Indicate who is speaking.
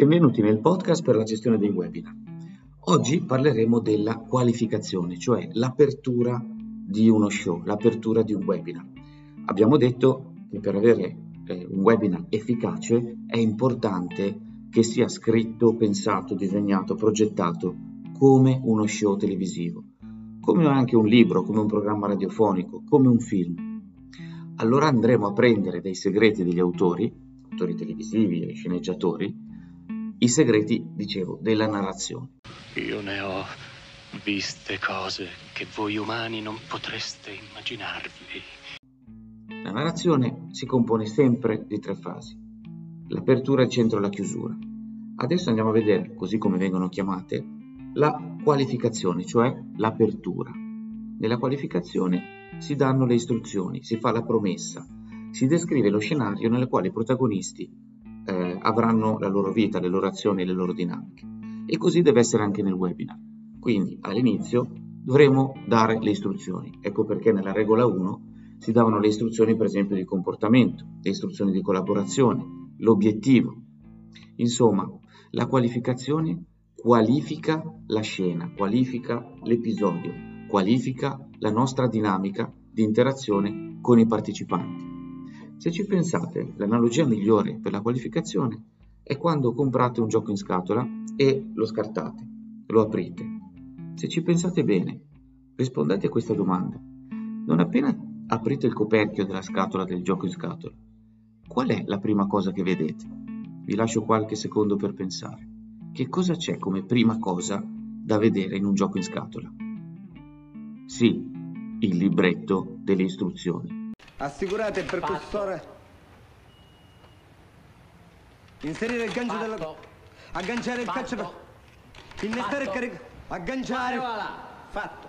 Speaker 1: Benvenuti nel podcast per la gestione dei webinar. Oggi parleremo della qualificazione, cioè l'apertura di uno show, l'apertura di un webinar. Abbiamo detto che per avere eh, un webinar efficace è importante che sia scritto, pensato, disegnato, progettato come uno show televisivo, come anche un libro, come un programma radiofonico, come un film. Allora andremo a prendere dei segreti degli autori, autori televisivi e sceneggiatori, i segreti, dicevo, della narrazione.
Speaker 2: Io ne ho viste cose che voi umani non potreste immaginarvi.
Speaker 1: La narrazione si compone sempre di tre fasi. L'apertura, il centro e la chiusura. Adesso andiamo a vedere, così come vengono chiamate, la qualificazione, cioè l'apertura. Nella qualificazione si danno le istruzioni, si fa la promessa, si descrive lo scenario nel quale i protagonisti avranno la loro vita, le loro azioni, le loro dinamiche. E così deve essere anche nel webinar. Quindi all'inizio dovremo dare le istruzioni. Ecco perché nella regola 1 si davano le istruzioni per esempio di comportamento, le istruzioni di collaborazione, l'obiettivo. Insomma, la qualificazione qualifica la scena, qualifica l'episodio, qualifica la nostra dinamica di interazione con i partecipanti. Se ci pensate, l'analogia migliore per la qualificazione è quando comprate un gioco in scatola e lo scartate, lo aprite. Se ci pensate bene, rispondete a questa domanda. Non appena aprite il coperchio della scatola del gioco in scatola, qual è la prima cosa che vedete? Vi lascio qualche secondo per pensare. Che cosa c'è come prima cosa da vedere in un gioco in scatola? Sì, il libretto delle istruzioni.
Speaker 3: Assicurate il percussore. Inserire il gancio
Speaker 4: Fatto.
Speaker 3: della... Agganciare il
Speaker 4: Fatto.
Speaker 3: calcio. Innestare il
Speaker 4: Fatto.
Speaker 3: carico... Agganciare...
Speaker 4: Guarda, Fatto.